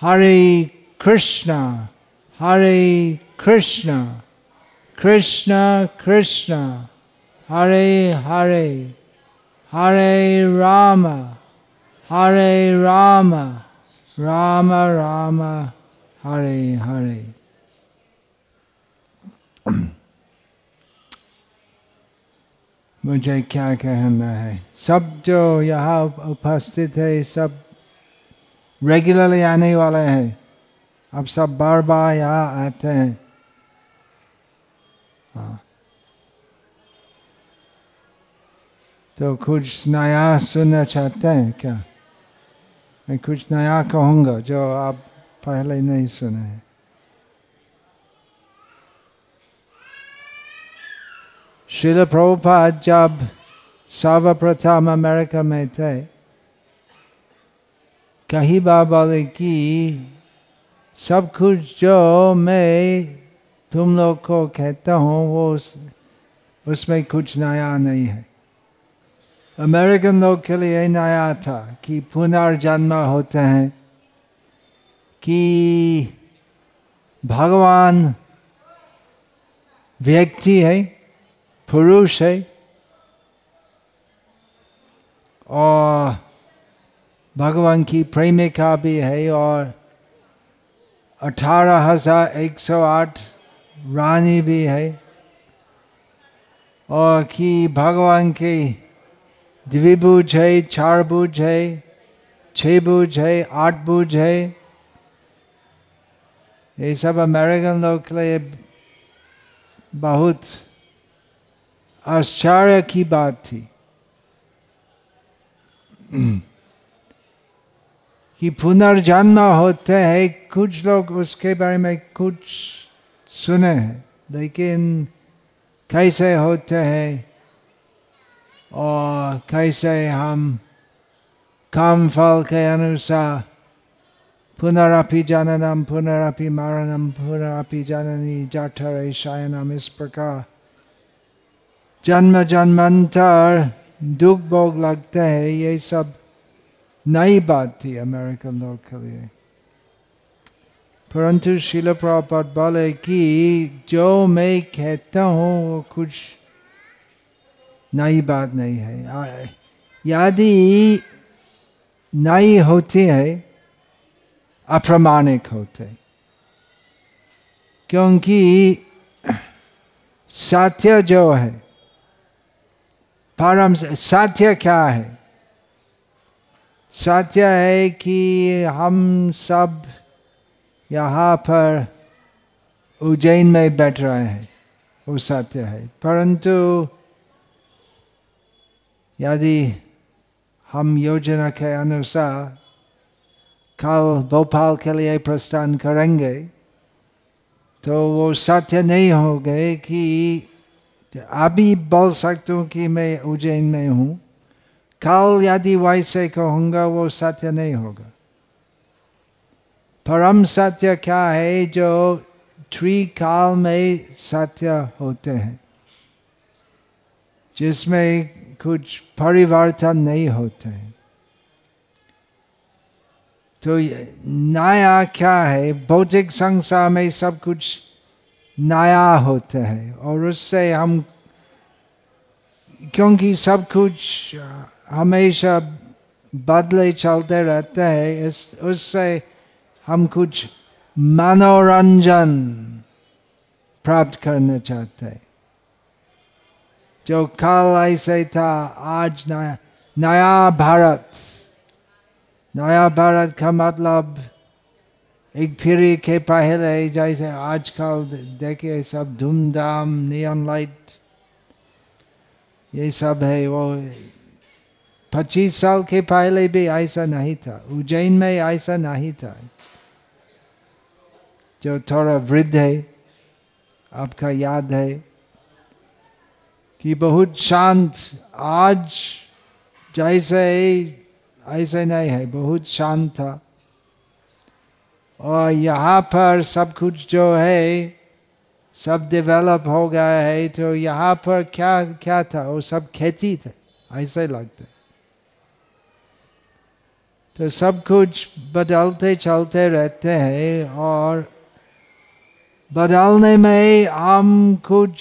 Hare Krishna, Hare Krishna, Krishna Krishna, Hare Hare, Hare Rama, Hare Rama, Rama Rama, Hare Hare. मुझे क्या कहना है सब जो यहाँ उपस्थित है सब रेगुलरली आने वाले हैं। अब सब बार बार यहाँ आते हैं। हाँ। तो कुछ नया सुनना चाहते हैं क्या? मैं कुछ नया कहूँगा जो आप पहले नहीं सुने हैं। शिल प्रभुपाद जब सर्वप्रथम अमेरिका में थे कहीं बोले कि सब कुछ जो मैं तुम लोग को कहता हूँ वो उस, उसमें कुछ नया नहीं है। अमेरिकन लोग के लिए नया था कि पुनर्जन्म होते हैं कि भगवान व्यक्ति है पुरुष है और भगवान की प्रेमिका भी है और अठारह हज़ार एक सौ आठ रानी भी है और कि भगवान के द्विभुज है चार भुज है छह भुज है आठ भुज है। ये सब अमेरिकन लोग के लिए बहुत आश्चर्य की बात थी। कि पुनर्जन्म होते हैं। कुछ लोग उसके बारे में कुछ सुने हैं, लेकिन कैसे होते हैं और कैसे हम काम फल के अनुसार पुनरअपि जननम पुनरअपि मरणम पुनरअपि जननी जठर शयनम इस प्रकार जन्म जन्मांतर दुख भोग लगते हैं। ये सब नई बात थी अमेरिकन लोग के लिए। परंतु शिल प्रपद बोले कि जो मैं कहता हूँ, वो कुछ नई बात नहीं है। यदि नई होती है, अप्रमाणिक होते क्योंकि सत्य जो है, परम सत्य क्या है? सत्य है कि हम सब यहाँ पर उज्जैन में बैठ रहे हैं। वो सत्य है। परंतु यदि हम योजना के अनुसार कल भोपाल के लिए प्रस्थान करेंगे तो वो सत्य नहीं हो गए कि अभी बोल सकता हूँ कि मैं उज्जैन में हूँ। कल यदि वैसे कहूँगा, वो सत्य नहीं होगा। परम सत्य क्या है, जो त्रिकाल में सत्य होते हैं, जिसमें कुछ परिवर्तन नहीं होते हैं। तो नया क्या है भौतिक संसार में सब कुछ नया होता है, और उससे हम, क्योंकि सब कुछ हमेशा बदले चलते रहते हैं। इस, उससे हम कुछ मनोरंजन प्राप्त करना चाहते हैं। जो कल ऐसे था, आज नया नया भारत। नया भारत का मतलब एक फिर के पहले जैसे आजकल देखिए, सब धूमधाम नियम लाइट ये सब है वो पच्चीस साल के पहले भी ऐसा नहीं था उज्जैन में ऐसा नहीं था जो थोड़ा वृद्ध है आपका याद है कि बहुत शांत आज जैसे ऐसे नहीं है बहुत शांत था और यहाँ पर सब कुछ जो है सब डेवलप हो गया है तो यहाँ पर क्या क्या था वो सब खेती थे ऐसे लगते तो सब कुछ बदलते चलते रहते हैं और बदलने में हम कुछ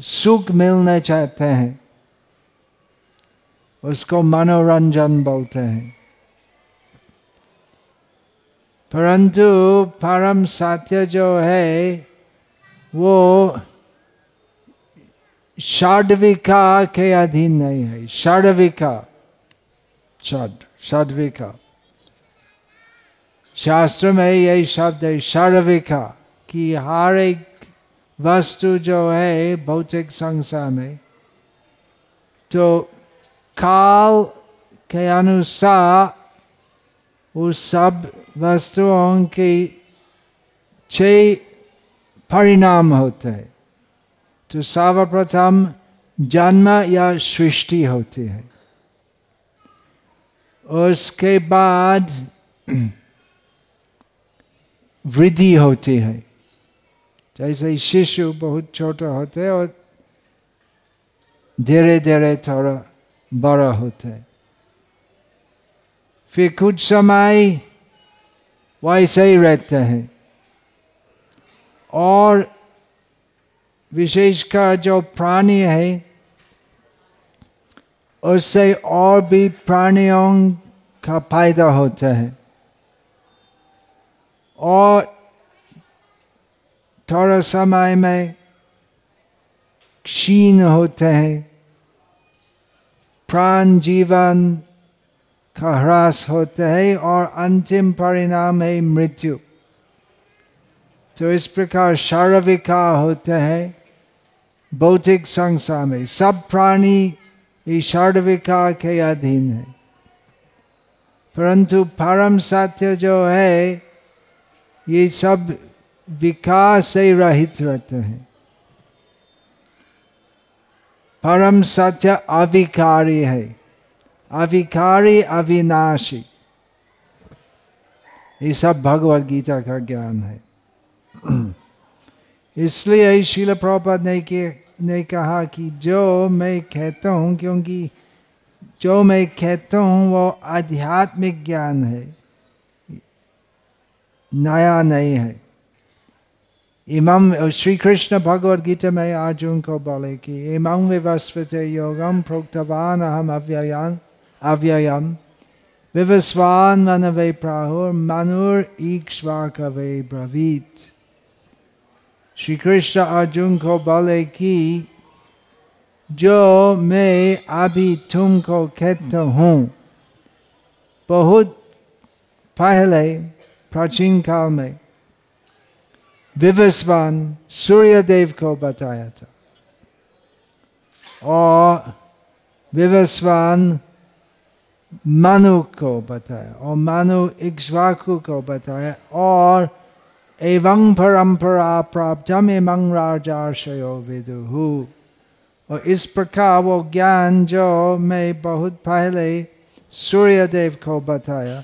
सुख मिलने चाहते हैं। उसको मनोरंजन बोलते हैं। परंतु परम सत्य जो है, वो षाडविका के अधीन नहीं है। षाडविका षड षडविका शास्त्र में यही शब्द है षडविका कि हर एक वस्तु जो है भौतिक संसार में तो काल के अनुसार उस सब वस्तुओं के छह परिणाम होते हैं तो सर्वप्रथम जन्म या सृष्टि होती है उसके बाद वृद्धि होती है। जैसे शिशु बहुत छोटा होते और धीरे धीरे थोड़ा बड़ा होते फिर कुछ समय वैसे ही रहते हैं। और विशेषकर जो प्राणी है उससे और भी प्राणियों का फ़ायदा होता है। और थोड़ा समय में क्षीण होते हैं। प्राण जीवन का ह्रास होता है और अंतिम परिणाम है मृत्यु। तो इस प्रकार शारीरिका होते हैं भौतिक संसार में सब प्राणी ईश्वरविका के अधीन है परंतु परम सत्य जो है ये सब विकास से रहित रहते हैं परम सत्य अविकारी है अविकारी अविनाशी ये सब भगवद गीता का ज्ञान है इसलिए शील प्रपद ने किए ने कहा कि जो मैं कहता हूँ, क्योंकि जो मैं कहता हूँ, वो आध्यात्मिक ज्ञान है, नया नहीं है। इमम श्री कृष्ण भगवद गीता में अर्जुन को बोले कि इमं विवस्वत योगम प्रोक्तवान अहम अव्ययान अव्ययम विवस्वान मन वे प्राहुर, मनुर ईक्ष्वा कवे ब्रवीत। श्री कृष्ण अर्जुन को बोले कि जो मैं अभी तुमको कहता हूँ बहुत पहले प्राचीन काल में विवस्वान सूर्य देव को बताया था और विवस्वान मनु को बताया और मनु इक्ष्वाकु को बताया और एवं परंपरा प्राप्तम एवं राजाशयो विदुहु और इस प्रकार वो ज्ञान जो मैं बहुत पहले सूर्यदेव को बताया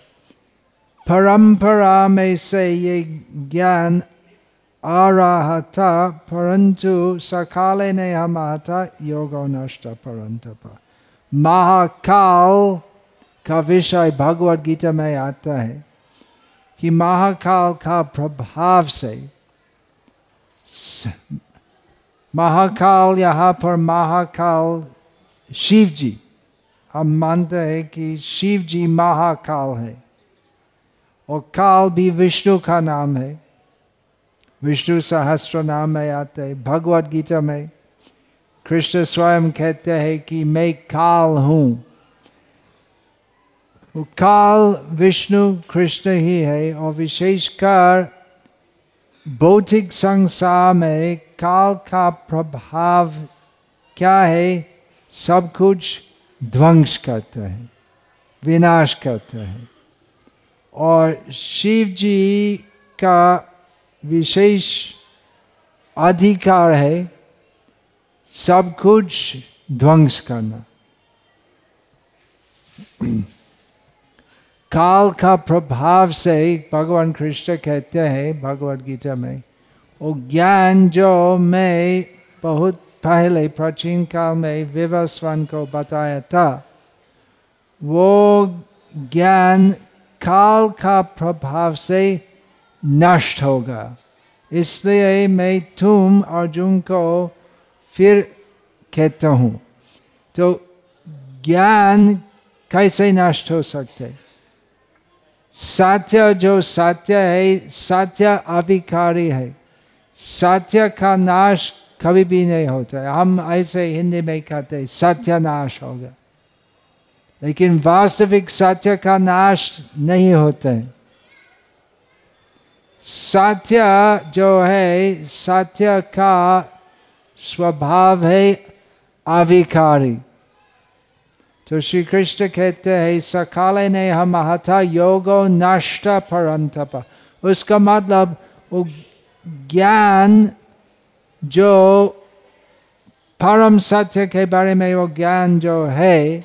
परंपरा में से ये ज्ञान आ रहा था, परंतु सकाले ने हम था योग नष्ट परंतप महाकाल का विषय भगवत गीता में आता है। कि महाकाल का प्रभाव से महाकाल यहाँ पर महाकाल शिव जी हम मानते हैं कि शिव जी महाकाल है। और काल भी विष्णु का नाम है। विष्णु सहस्त्र नाम में आते हैं। भगवद गीता में कृष्ण स्वयं कहते हैं कि मैं काल हूँ। वो काल विष्णु कृष्ण ही है और विशेषकर भौतिक संसार में काल का प्रभाव क्या है? सब कुछ ध्वंस करता है, विनाश करता है। और शिव जी का विशेष अधिकार है सब कुछ ध्वंस करना। काल का प्रभाव से भगवान कृष्ण कहते हैं, भगवद गीता में वो ज्ञान जो मैं बहुत पहले प्राचीन काल में विवस्वान को बताया था, वो ज्ञान काल का प्रभाव से नष्ट होगा। इसलिए मैं तुम अर्जुन को फिर कहता हूँ तो ज्ञान कैसे नष्ट हो सकते? सत्य जो सत्य है सत्य अभिकारी है। सत्य का नाश कभी भी नहीं होता है। हम ऐसे हिंदी में कहते सत्य नाश होगा लेकिन वास्तविक सत्य का नाश नहीं होता है। सत्य जो है सत्य का स्वभाव है अविकारी। तो श्री कृष्ण कहते हैं सकाले ने हम हथा योगो नष्ट परंतप उसका मतलब वो ज्ञान जो परम सत्य के बारे में वो ज्ञान जो है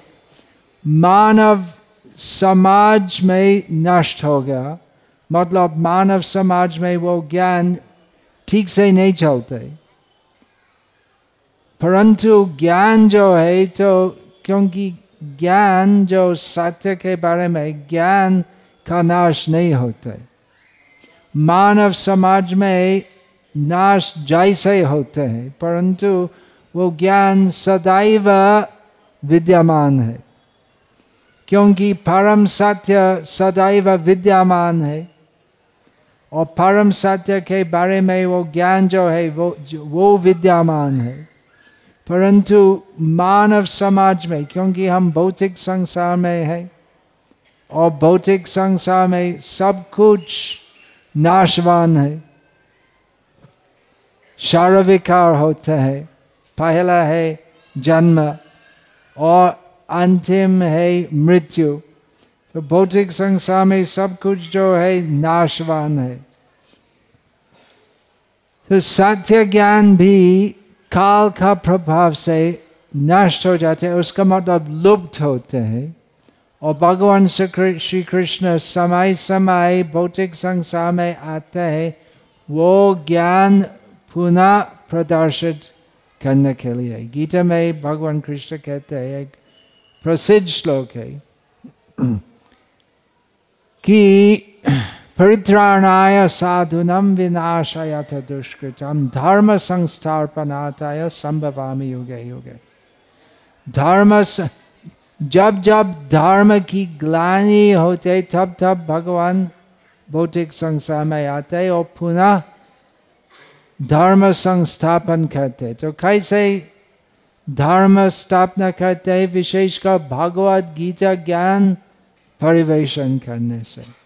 मानव समाज में नष्ट हो गया मतलब मानव समाज में वो ज्ञान ठीक से नहीं चलते परंतु ज्ञान जो है तो क्योंकि ज्ञान जो सत्य के बारे में ज्ञान का नाश नहीं होता मानव समाज में नाश जैसे होते हैं, परंतु वो ज्ञान सदैव विद्यमान है। क्योंकि परम सत्य सदैव विद्यमान है, और परम सत्य के बारे में वो ज्ञान जो है, वो वो विद्यमान है। परंतु मानव समाज में, क्योंकि हम भौतिक संसार में है, और भौतिक संसार में सब कुछ नाशवान है। सर्वविकार होता है। पहला है जन्म, और अंतिम है मृत्यु। तो भौतिक संसार में सब कुछ जो है नाशवान है। तो सत्य ज्ञान भी काल का प्रभाव से नष्ट हो जाते हैं उसका मतलब लुप्त होते हैं और भगवान श्री कृष्ण समय समय भौतिक संसार में आते हैं वो ज्ञान पुनः प्रदर्शित करने के लिए गीता में भगवान कृष्ण कहते हैं एक प्रसिद्ध श्लोक है कि परित्राणाय साधुनम विनाशाय दुष्कृतम धर्म संस्थापनाताय संभवामी युगे युगे धर्म जब जब धर्म की ग्लानी होते तब तब भगवान भौतिक संसार में आते और पुनः धर्म संस्थापन करते तो कैसे धर्म स्थापना करते विशेषकर भगवत गीता ज्ञान परिवेशन करने से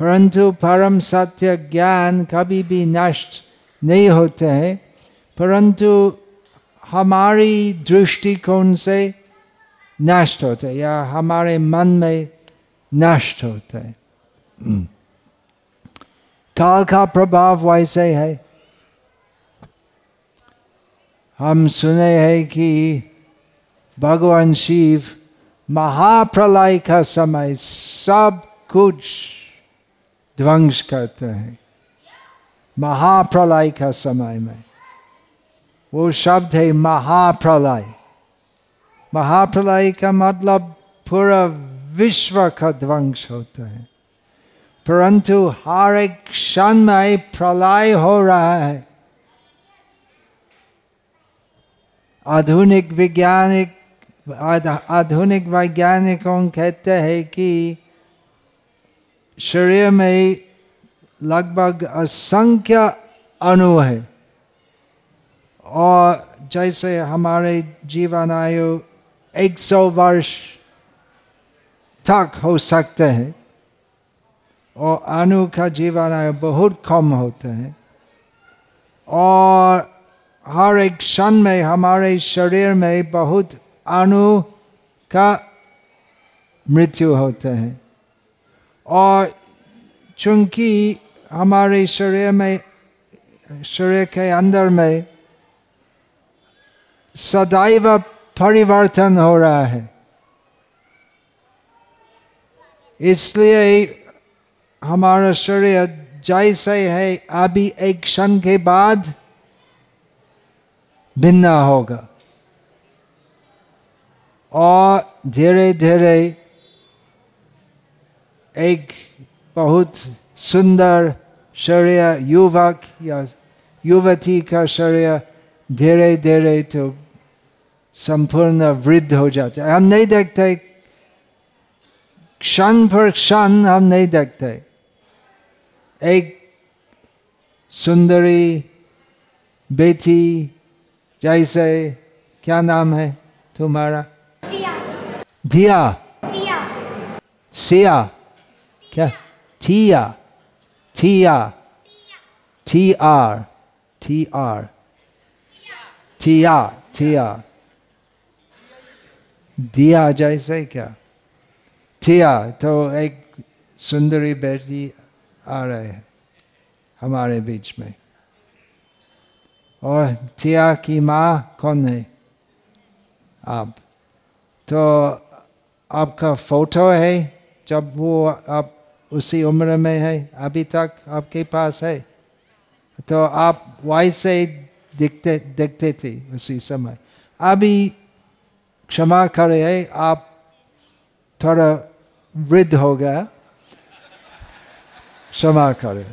परंतु परम सत्य ज्ञान कभी भी नष्ट नहीं होते हैं। परंतु हमारी दृष्टिकोण से नष्ट होते हैं या हमारे मन में नष्ट होते हैं। काल का प्रभाव वैसे है। हम सुने हैं कि भगवान शिव महाप्रलय का समय सब कुछ ध्वंस करते हैं महाप्रलय का समय में वो शब्द है महाप्रलय महाप्रलय का मतलब पूरा विश्व का ध्वंस होता है परंतु हर एक क्षण में प्रलय हो रहा है आधुनिक वैज्ञानिक आधुनिक वैज्ञानिकों कहते हैं कि शरीर में लगभग असंख्य अणु है। और जैसे हमारे जीवन आयु 100 वर्ष तक हो सकते हैं, और अणु का जीवन आयु बहुत कम होते हैं। और हर एक क्षण में हमारे शरीर में बहुत अणु का मृत्यु होते हैं। और चूँकि हमारे शरीर में, शरीर के अंदर में सदैव परिवर्तन हो रहा है। इसलिए हमारा शरीर जैसे है, अभी एक क्षण के बाद भिन्न होगा। और धीरे धीरे एक बहुत सुंदर शरीर युवक या युवती का शरीर धीरे धीरे तो संपूर्ण वृद्ध हो जाते हम नहीं देखते क्षण पर क्षण हम नहीं देखते। एक सुंदरी बेटी जैसे क्या नाम है तुम्हारा? दिया। सिया। क्या? थिया थिया टी आर टी आर थिया थिया दिया जैसे क्या? थिया तो एक सुंदरी बेटी आ रहे हैं हमारे बीच में। और थिया की माँ कौन है? आप। तो आपका फ़ोटो है जब वो आप उसी उम्र में है, अभी तक आपके पास है। तो आप वैसे दिखते, देखते थे उसी समय। अभी क्षमा करे है आप थोड़ा वृद्ध हो गया। क्षमा करे।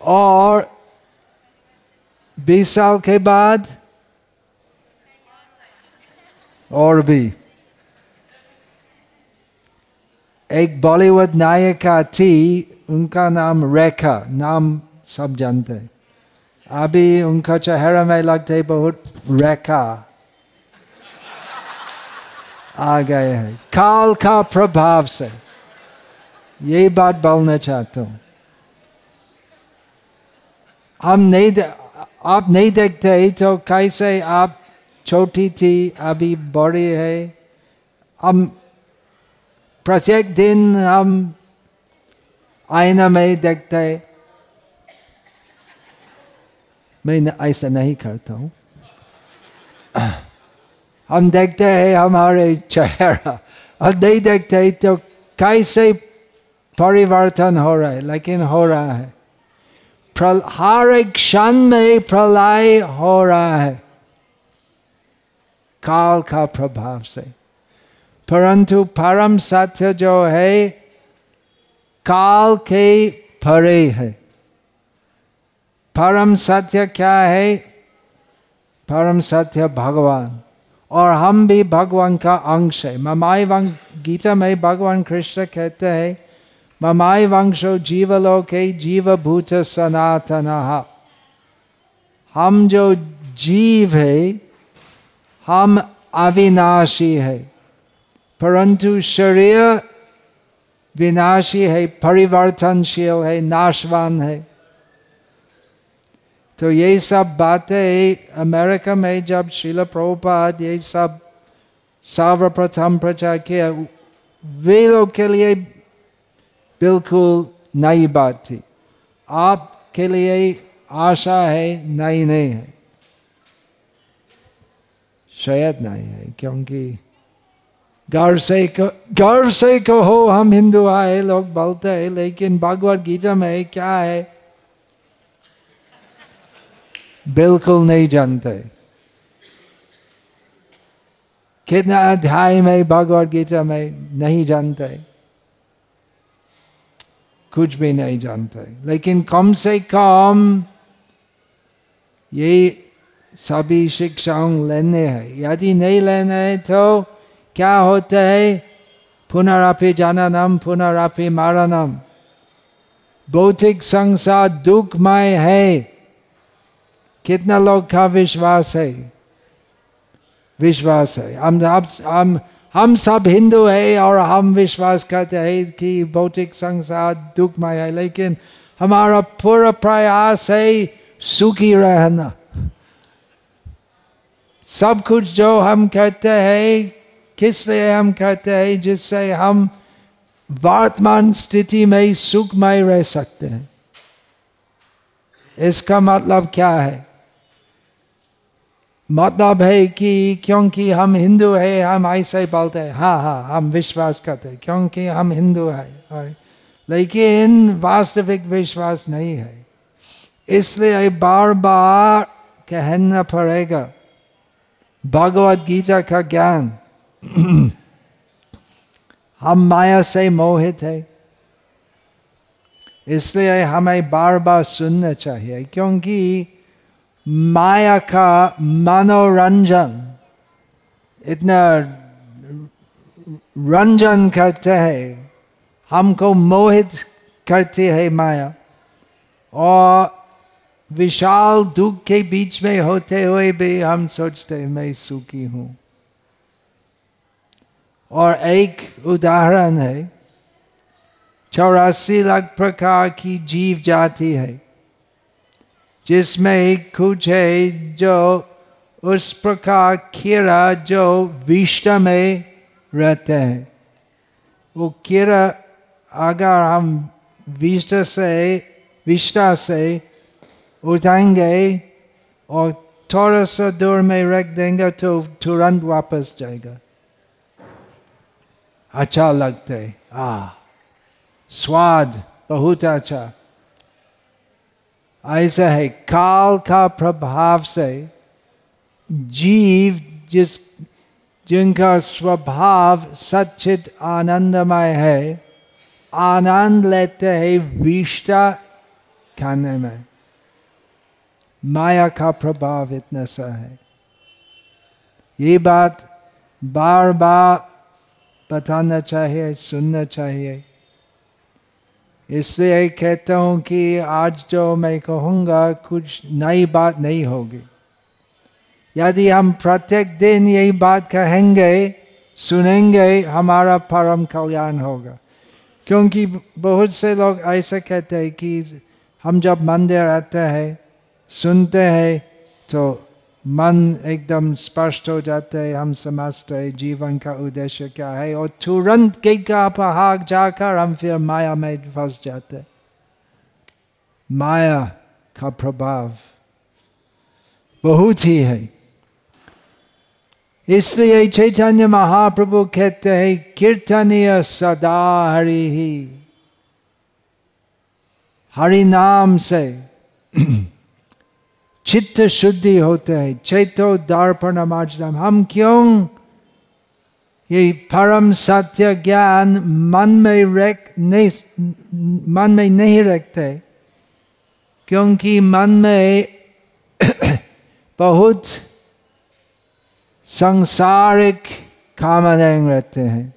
और बीस साल के बाद और भी। एक बॉलीवुड नायिका थी, उनका नाम रेखा, नाम सब जानते अभी उनका चेहरा में लगते बहुत रेखा आ गए हैं। काल का प्रभाव से। यही बात बोलना चाहता हूँ। हम नहीं दे, आप नहीं देखते ही तो कैसे आप छोटी थी, अभी बड़ी है? हम प्रत्येक दिन हम आईना में देखते हैं मैं ऐसा नहीं करता हूँ हम देखते हैं हमारे चेहरा और नहीं देखते हैं तो कैसे परिवर्तन हो रहा है लेकिन हो रहा है हर एक क्षण में प्रलय हो रहा है काल का प्रभाव से परंतु परम सत्य जो है, काल के परे है। परम सत्य क्या है? परम सत्य भगवान। और हम भी भगवान का अंश है। ममाई वंश, गीता में भगवान कृष्ण कहते हैं, ममाई वंशो जीवलोके जीवभूत सनातन। हम जो जीव है, हम अविनाशी है। परंतु शरीर विनाशी है, परिवर्तनशील है, नाशवान है। तो ये सब बातें अमेरिका में जब शिल प्रभुपाद ये सब सर्वप्रथम प्रचार किया, वे लोग के लिए बिल्कुल नई बात थी। आपके लिए आशा है, नई नहीं है। शायद नहीं है, क्योंकि गर्व से गर्व से कहो हम हिंदू आए लोग बोलते हैं लेकिन भगवत गीता में क्या है बिल्कुल नहीं जानते कितना अध्याय में भगवत गीता में नहीं जानते कुछ भी नहीं जानते लेकिन कम से कम ये सभी शिक्षाओं लेने हैं यदि नहीं लेने हैं तो क्या होता है? पुनरापि जाननम, पुनरापि मारणम। भौतिक संसार दुखमय है। कितना लोग का विश्वास है? विश्वास है। हम हम हम सब हिंदू है और हम विश्वास करते हैं कि भौतिक संसार दुखमय है, लेकिन हमारा पूरा प्रयास है सुखी रहना। सब कुछ जो हम करते हैं किस लिए हम करते हैं? जिससे हम वर्तमान स्थिति में सुखमय रह सकते हैं। इसका मतलब क्या है? मतलब है कि क्योंकि हम हिंदू है, हम ऐसे ही बोलते हैं हाँ हाँ हम विश्वास करते हैं, क्योंकि हम हिंदू है, और लेकिन वास्तविक विश्वास नहीं है। इसलिए बार बार कहना पड़ेगा। भगवत गीता का ज्ञान हम माया से मोहित है। इसलिए हमें बार बार सुनना चाहिए, क्योंकि माया का मनोरंजन, इतना रंजन करते हैं, हमको मोहित करती है माया। और विशाल दुख के बीच में होते हुए भी हम सोचते हैं, मैं सुखी हूँ। और एक उदाहरण है, चौरासी लाख प्रकार की जीव जाति है, जिसमें कुछ है जो उस प्रकार कीड़ा जो विष्ट में रहते हैं। वो कीड़ा अगर हम विष्ट से विष्टा से उठाएँगे और थोड़ा सा दूर में रख देंगे तो तुरंत वापस जाएगा। अच्छा लगता। है आ, स्वाद बहुत अच्छा। ऐसा है, काल का प्रभाव से जीव जिस, जिनका स्वभाव सचित आनंदमय है, आनंद लेते हैं विष्टा खाने में। माया का प्रभाव इतना सा है। ये बात बार बार बताना चाहिए सुनना चाहिए इसलिए कहता हूँ कि आज जो मैं कहूँगा, कुछ नई बात नहीं होगी। यदि हम प्रत्येक दिन यही बात कहेंगे, सुनेंगे, हमारा परम कल्याण होगा। क्योंकि बहुत से लोग ऐसा कहते हैं कि हम जब मंदिर आते हैं, सुनते हैं तो मन एकदम स्पष्ट हो जाते है हम समझते हैं जीवन का उद्देश्य क्या है और तुरंत के का पहाग जाकर हम फिर माया में फंस जाते माया का प्रभाव बहुत ही है इसलिए चैतन्य महाप्रभु कहते हैं कीर्तनीय सदा हरि ही हरि नाम से चित्त शुद्धि होते हैं। चैतो दर्पण मार्जनम। हम क्यों? ये परम सत्य ज्ञान मन में रख नहीं, मन में नहीं रखते। क्योंकि मन में बहुत संसारिक कामनाएँ रहते हैं।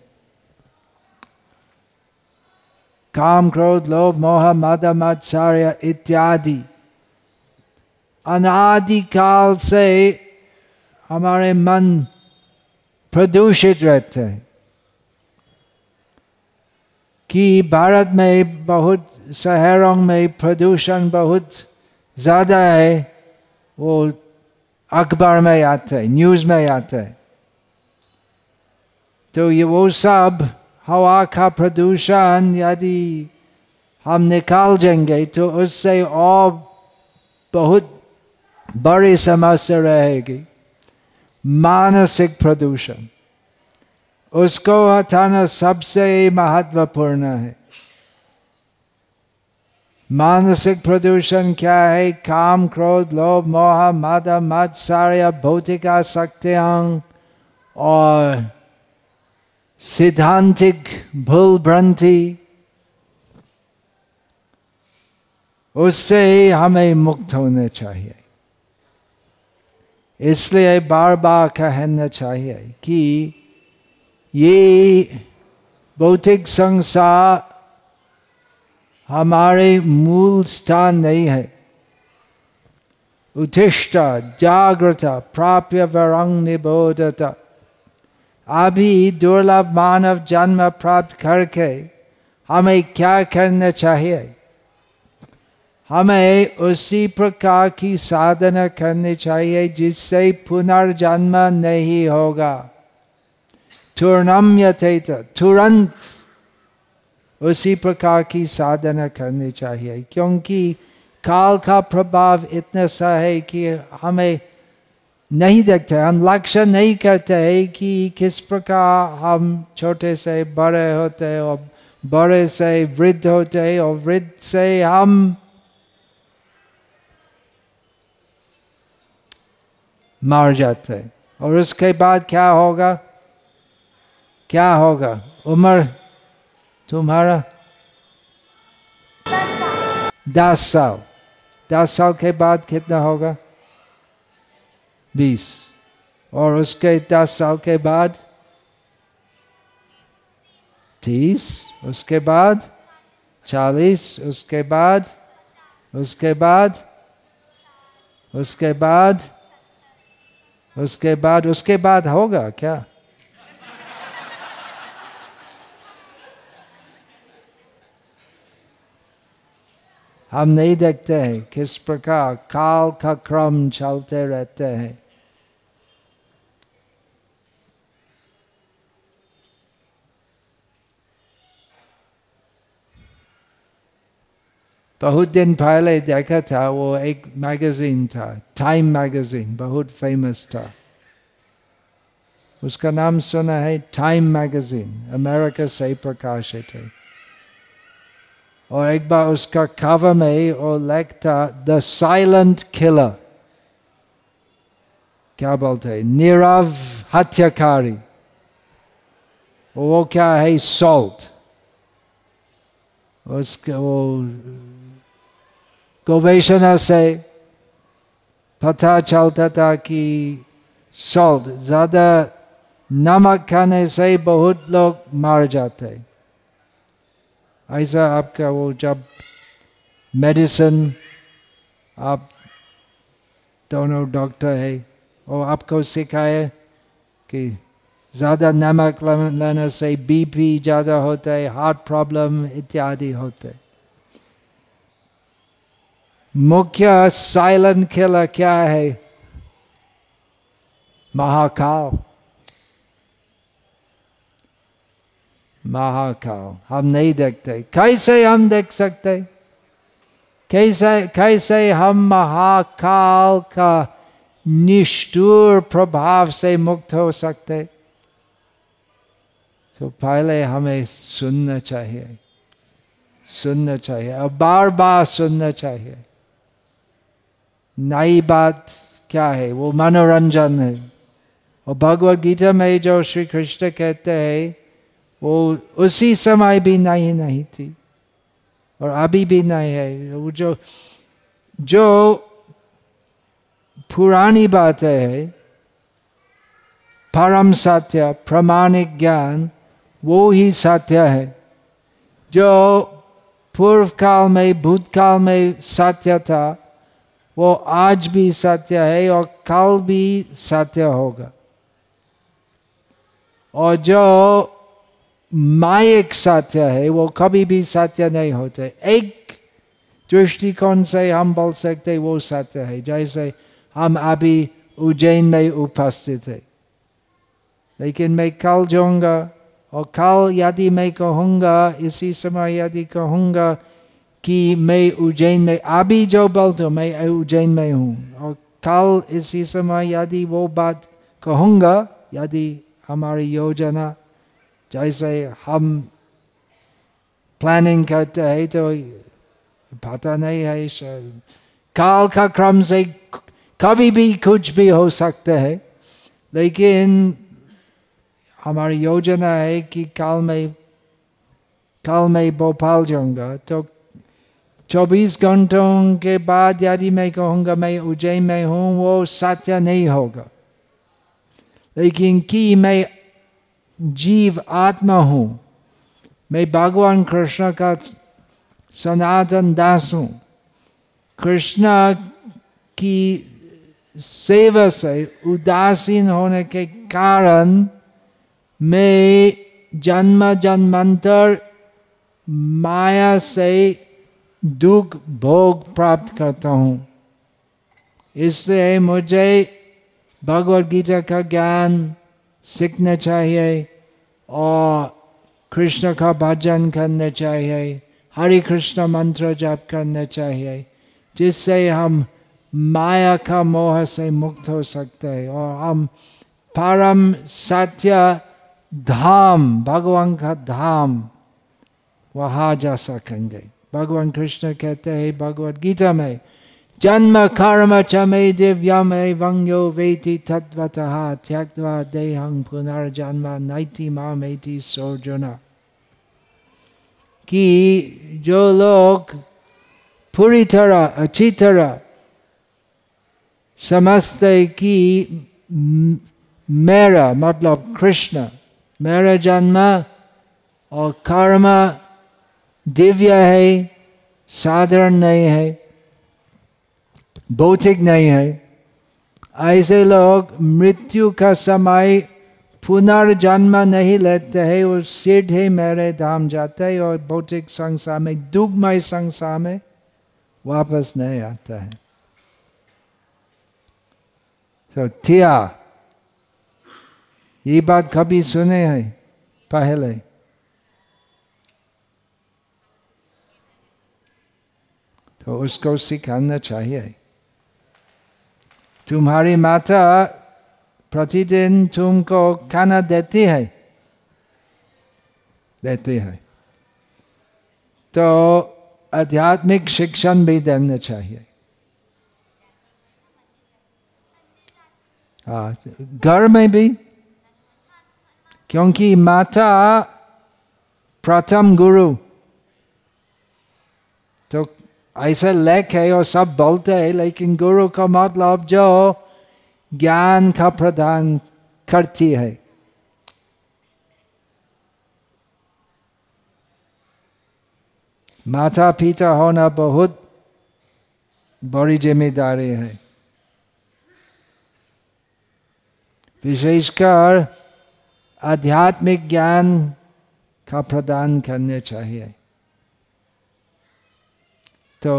काम, क्रोध, लोभ, मोह, मद, मत्सर्य इत्यादि। अनादिकाल से हमारे मन प्रदूषित रहते हैं कि भारत में बहुत शहरों में प्रदूषण बहुत ज़्यादा है वो अखबार में आते है न्यूज़ में आते है तो ये वो सब हवा का प्रदूषण यदि हम निकाल देंगे तो उससे और बहुत बड़ी समस्या रहेगी मानसिक प्रदूषण उसको हटाना सबसे महत्वपूर्ण है मानसिक प्रदूषण क्या है काम क्रोध लोभ मोह मद मत सारे भौतिक आसक्तियाँ और सिद्धांतिक भूल भ्रांति उससे ही हमें मुक्त होने चाहिए इसलिए बार बार कहना चाहिए कि ये भौतिक संसार हमारे मूल स्थान नहीं है। उत्तिष्ठ जागृत प्राप्य वरंग निबोधता। अभी दुर्लभ मानव जन्म प्राप्त करके हमें क्या करना चाहिए? हमें उसी प्रकार की साधना करनी चाहिए, जिससे पुनर्जन्म नहीं होगा। तुर्णम यथेत तुरंत उसी प्रकार की साधना करनी चाहिए, क्योंकि काल का प्रभाव इतना सा है कि हमें नहीं देखते, हम लक्ष्य नहीं करते हैं कि किस प्रकार हम छोटे से बड़े होते हैं और बड़े से वृद्ध होते हैं और वृद्ध से हम मर जाते हैं। और उसके बाद क्या होगा? क्या होगा? उम्र तुम्हारा दस साल। दस साल के बाद कितना होगा? बीस। और उसके दस साल के बाद तीस। उसके बाद चालीस। उसके बाद उसके बाद उसके बाद उसके बाद उसके बाद होगा क्या? हम नहीं देखते हैं किस प्रकार काल का क्रम चलते रहते हैं। बहुत दिन पहले देखा था वो एक मैगजीन था टाइम मैगजीन बहुत फ़ेमस था उसका नाम सुना है टाइम मैगजीन अमेरिका से प्रकाशित है और एक बार उसका कवर में वो लिखता द साइलेंट किलर क्या बोलते हैं नीरव हत्याकारी वो क्या है सॉल्ट उसका वो गवेषणा से पता चलता था कि सॉल्ट ज़्यादा नमक खाने से बहुत लोग मार जाते ऐसा आपका वो जब मेडिसिन आप दोनों डॉक्टर है और आपको सिखाए कि ज़्यादा नमक लेने से बीपी ज़्यादा होता है हार्ट प्रॉब्लम इत्यादि होते हैं मुख्य साइलेंट किलर क्या है? महाकाल। महाकाल। हम नहीं देखते। कैसे हम देख सकते? कैसे कैसे हम महाकाल का निष्ठुर प्रभाव से मुक्त हो सकते? तो पहले हमें सुनना चाहिए। सुनना चाहिए। और बार बार सुनना चाहिए। नई बात क्या है? वो मनोरंजन है। और भगवत गीता में जो श्री कृष्ण कहते हैं, वो उसी समय भी नहीं नहीं थी। और अभी भी नहीं है। वो जो जो पुरानी बात है, परम सत्य, प्रमाणिक ज्ञान, वो ही सत्य है। जो पूर्व काल में, भूतकाल में सत्य था वो आज भी सत्य है और कल भी सत्य होगा। और जो मायिक सत्य है, वो कभी भी सत्य नहीं होते। एक दृष्टिकोण से हम बोल सकते वो सत्य है। जैसे हम अभी उज्जैन में उपस्थित है। लेकिन मैं कल जाऊँगा और कल यदि मैं कहूँगा, इसी समय यदि कहूँगा कि मैं उज्जैन में अभी जो बोलते हो मैं उज्जैन में हूँ और कल इसी समय यदि वो बात कहूँगा यदि हमारी योजना जैसे हम प्लानिंग करते हैं तो पता नहीं है काल का क्रम से कभी भी कुछ भी हो सकते है लेकिन हमारी योजना है कि कल में कल में भोपाल जाऊँगा तो चौबीस घंटों के बाद यदि मैं कहूँगा, मैं उज्जैन में हूँ, वो सत्य नहीं होगा। लेकिन कि मैं जीव आत्मा हूँ, मैं भगवान कृष्ण का सनातन दास हूँ। कृष्ण की सेवा से उदासीन होने के कारण मैं जन्म जन्मांतर माया से दुख भोग प्राप्त करता हूँ। इसलिए मुझे भगवत गीता का ज्ञान सीखना चाहिए और कृष्ण का भजन करना चाहिए, हरे कृष्ण मंत्र जाप करना चाहिए, जिससे हम माया का मोह से मुक्त हो सकते हैं और हम परम सत्य धाम, भगवान का धाम, वहाँ जा सकेंगे। भगवान कृष्ण कहते हैं भगवत गीता में जन्म कर्म च मे दिव्यम वंग्यो वेति तत्वतः त्यक्वा देहं पुनर्जन्म नैति मामेति सोर्जुन कि जो लोग पूरी तरह अच्छी तरह समझते कि मेरा मतलब कृष्ण मेरा जन्म और कर्म दिव्य है, साधारण नहीं है, भौतिक नहीं है। ऐसे लोग मृत्यु का समय पुनर्जन्म नहीं लेते हैं वो सीधे मेरे धाम जाते हैं और भौतिक संसार में दुखमय संसार में वापस नहीं आता है। तो थिया, ये बात कभी सुने हैं? पहले। तो उसको सिखाना चाहिए। तुम्हारी माता प्रतिदिन तुमको खाना देती है? देती है। तो आध्यात्मिक शिक्षण भी देना चाहिए। हाँ घर में भी, क्योंकि माता प्रथम गुरु। तो ऐसा लेख है और सब बोलते हैं लेकिन गुरु का मतलब जो ज्ञान का प्रदान करती है माता पिता होना बहुत बड़ी ज़िम्मेदारी है विशेषकर आध्यात्मिक ज्ञान का प्रदान करने चाहिए तो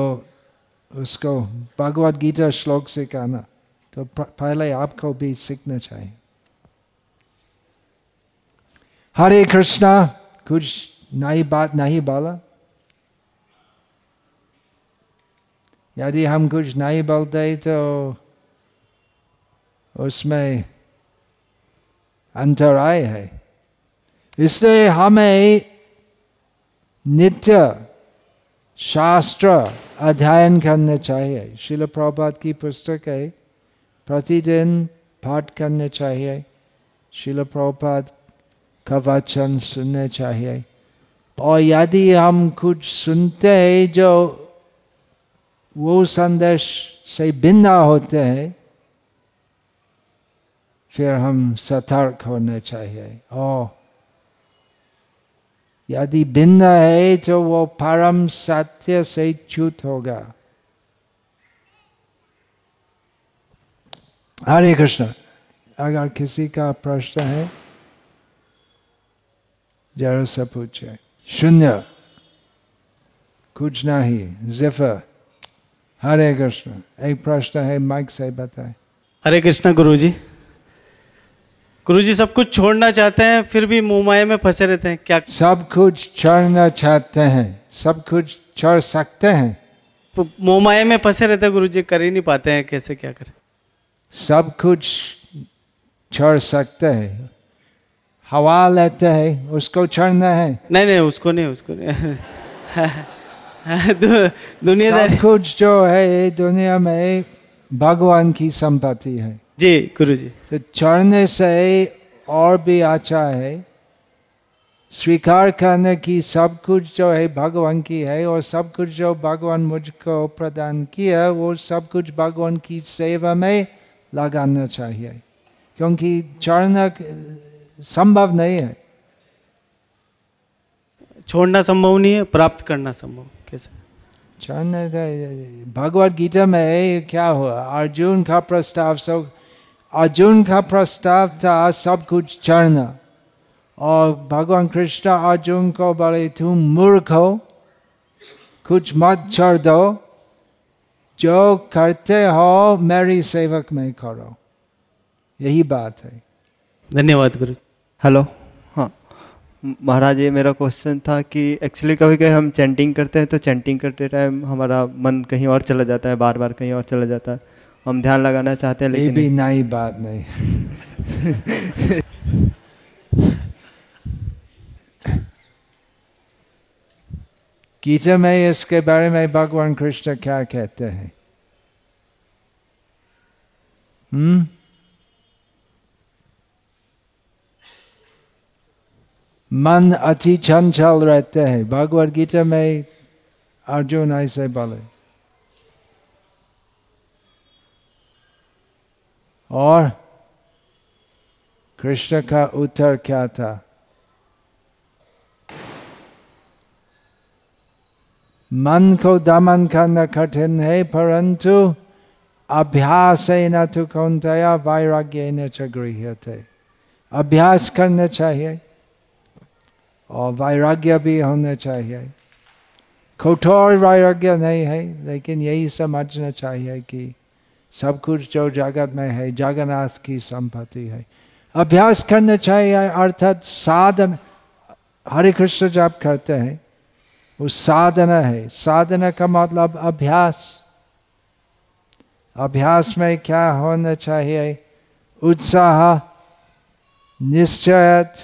उसको भगवत गीता श्लोक से कहना तो पहले आपको भी सीखना चाहिए हरे कृष्णा कुछ नई बात नहीं बोला यदि हम कुछ नहीं बोलते तो उसमें अंतराय है इसलिए हमें नित्य शास्त्र अध्ययन करने चाहिए। शिल प्रभात की पुस्तक है, प्रतिदिन पाठ करने चाहिए। शिल प्रभात का वचन सुनने चाहिए। और यदि हम कुछ सुनते हैं, जो वो संदेश से भिन्न होते हैं, फिर हम सतर्क होने चाहिए। और यदि भिन्न है तो वो परम सत्य से च्युत होगा। हरे कृष्ण, अगर किसी का प्रश्न है जरा से पूछे। शून्य, कुछ नहीं। जिफर, हरे कृष्ण, एक प्रश्न है, माइक से बताए। हरे कृष्ण गुरु जी गुरु जी सब कुछ छोड़ना चाहते हैं फिर भी मोमाया में फंसे रहते हैं क्या सब कुछ छोड़ना चाहते हैं सब कुछ छोड़ सकते हैं। तो मोमाया में फंसे रहते हैं गुरु जी कर ही नहीं पाते हैं कैसे क्या करें? सब कुछ छोड़ सकते हैं। हवा लेते हैं उसको छोड़ना है। नहीं नहीं उसको नहीं उसको नहीं। दु, दुनियादारी सब कुछ जो है दुनिया में भगवान की संपत्ति है। जी गुरु जी तो चढ़ने से और भी अच्छा है। स्वीकार करने की सब कुछ जो है भगवान की है और सब कुछ जो भगवान मुझको प्रदान किया वो सब कुछ भगवान की सेवा में लगाना चाहिए। क्योंकि चढ़ना संभव नहीं है। छोड़ना संभव नहीं है प्राप्त करना संभव कैसे? चढ़ना भगवत गीता में क्या हुआ? अर्जुन का प्रस्ताव सब अर्जुन का प्रस्ताव था सब कुछ चढ़ना और भगवान कृष्ण अर्जुन को बोले तुम मूर्ख हो कुछ मत छोड़ दो जो करते हो। मेरी सेवक में करो यही बात है धन्यवाद गुरु हेलो हाँ महाराज ये मेरा क्वेश्चन था कि एक्चुअली कभी कभी हम चैंटिंग करते हैं तो चैंटिंग करते टाइम हमारा मन कहीं और चला जाता है बार बार कहीं और चला जाता है। हम ध्यान लगाना चाहते हैं लेकिन ये भी नई बात नहीं। गीता में इसके बारे में भगवान कृष्ण क्या कहते हैं? हम्म? मन अति चंचल रहते हैं। भगवत गीता में अर्जुन ऐसे बोले। और कृष्ण का उत्तर क्या था? मन को दमन करना कठिन है, परंतु अभ्यास न तो कौनतया वैराग्य न गृह थे अभ्यास करना चाहिए और वैराग्य भी होना चाहिए। कठोर वैराग्य नहीं है, लेकिन यही समझना चाहिए कि सब कुछ जो जगत में है, जगन्नाथ की संपत्ति है। अभ्यास करना चाहिए, अर्थात साधन। हरे कृष्ण जब करते हैं, वो साधना है। साधना का मतलब अभ्यास। अभ्यास में क्या होना चाहिए? उत्साह निश्चय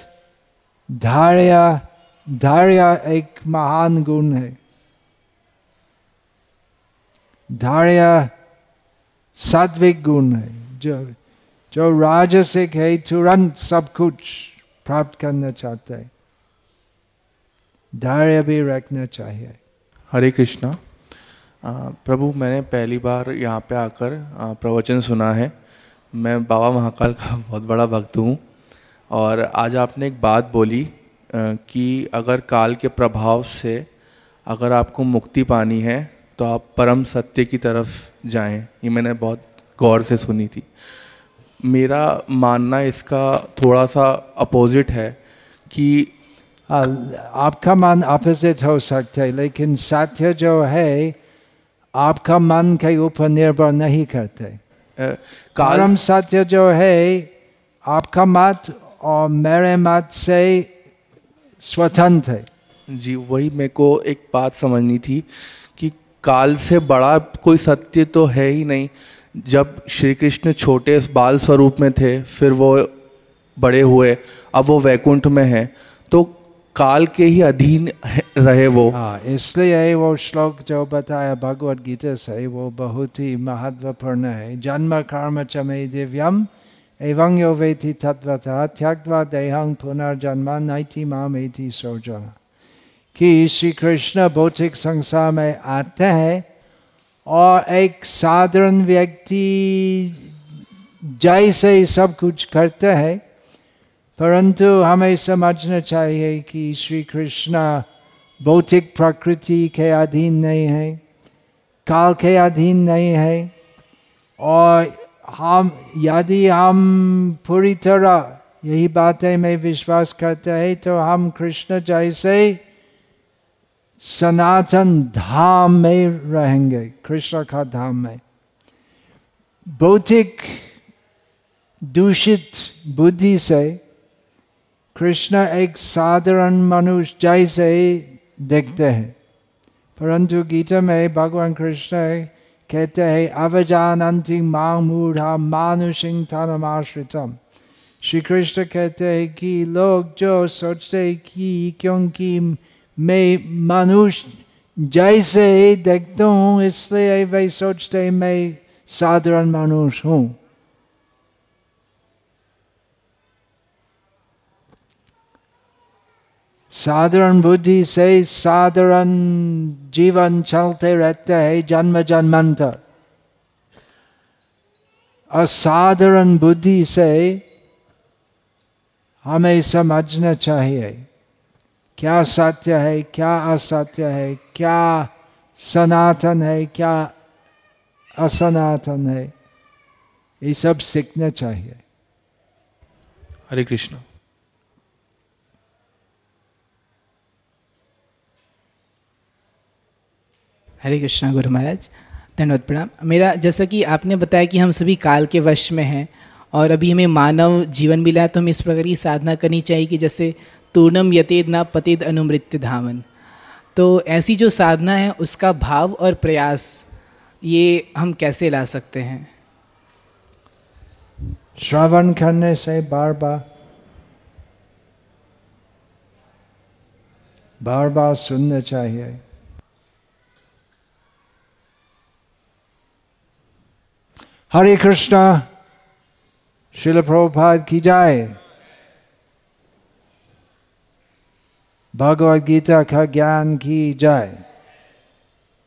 धैर्य। धैर्य एक महान गुण है। धैर्य सात्विक गुण है। जो जो राजसिक है, तुरंत सब कुछ प्राप्त करना चाहता है। धैर्य भी रखना चाहिए। हरे कृष्णा। प्रभु, मैंने पहली बार यहाँ पे आकर प्रवचन सुना है। मैं बाबा महाकाल का बहुत बड़ा भक्त हूँ। और आज आपने एक बात बोली कि अगर काल के प्रभाव से अगर आपको मुक्ति पानी है तो आप परम सत्य की तरफ़ जाएँ ये मैंने बहुत गौर से सुनी थी। मेरा मानना इसका थोड़ा सा अपोजिट है कि आपका मन अपोजिट हो सकता है लेकिन सत्य जो है आपका मन के ऊपर निर्भर नहीं करते परम सत्य जो है आपका मत और मेरे मत से स्वतंत्र है। जी वही मेरे को एक बात समझनी थी काल से बड़ा कोई सत्य तो है ही नहीं। जब श्री कृष्ण छोटे बाल स्वरूप में थे, फिर वो बड़े हुए, अब वो वैकुंठ में हैं। तो काल के ही अधीन रहे वो। हाँ इसलिए वो श्लोक जो बताया, भगवत गीता से, वो बहुत ही महत्वपूर्ण है। जन्म कर्म चमे दिव्यम, एवं यो वेति तत्वतः त्यक्वा देहं पुनर्जन्म, नैति एति सोजन कि श्री कृष्ण भौतिक संसार में आते हैं और एक साधारण व्यक्ति जैसे ही सब कुछ करते हैं, परंतु हमें समझना चाहिए कि श्री कृष्ण भौतिक प्रकृति के अधीन नहीं है, काल के अधीन नहीं है, और हम, यदि हम पूरी तरह यही बातें में विश्वास करते हैं तो हम कृष्ण जैसे सनातन धाम में रहेंगे, कृष्ण का धाम में। भौतिक दूषित बुद्धि से कृष्ण एक साधारण मनुष्य जैसे देखते हैं। परंतु गीता में भगवान कृष्ण कहते हैं अवजानंति माँ मूढ़ा मानुषिंग तनमाश्रितम। श्री कृष्ण कहते हैं कि लोग जो सोचते हैं कि क्योंकि मैं मनुष्य जैसे ही देखता हूँ, इसलिए वे सोचते मैं साधारण मनुष्य हूँ। साधारण बुद्धि से साधारण जीवन चलते रहते हैं, जन्म जन्मांतर। असाधारण बुद्धि से हमें समझना चाहिए। क्या सत्य है क्या असत्य है क्या सनातन है क्या असनातन है? ये सब सीखना चाहिए। हरे कृष्ण। हरे कृष्णा गुरु महाराज धन्यवाद प्रणाम। मेरा जैसा कि आपने बताया कि हम सभी काल के वश में हैं और अभी हमें मानव जीवन मिला है तो हमें इस प्रकार की साधना करनी चाहिए कि जैसे तूर्णम यतेद ना पतिद अनुमृत्य धावन। तो ऐसी जो साधना है, उसका भाव और प्रयास, ये हम कैसे ला सकते हैं? श्रवण करने से बार बार बार बार सुनना चाहिए। हरे कृष्णा शिल प्रभुपाद की जाए भगवद गीता का ज्ञान की जाए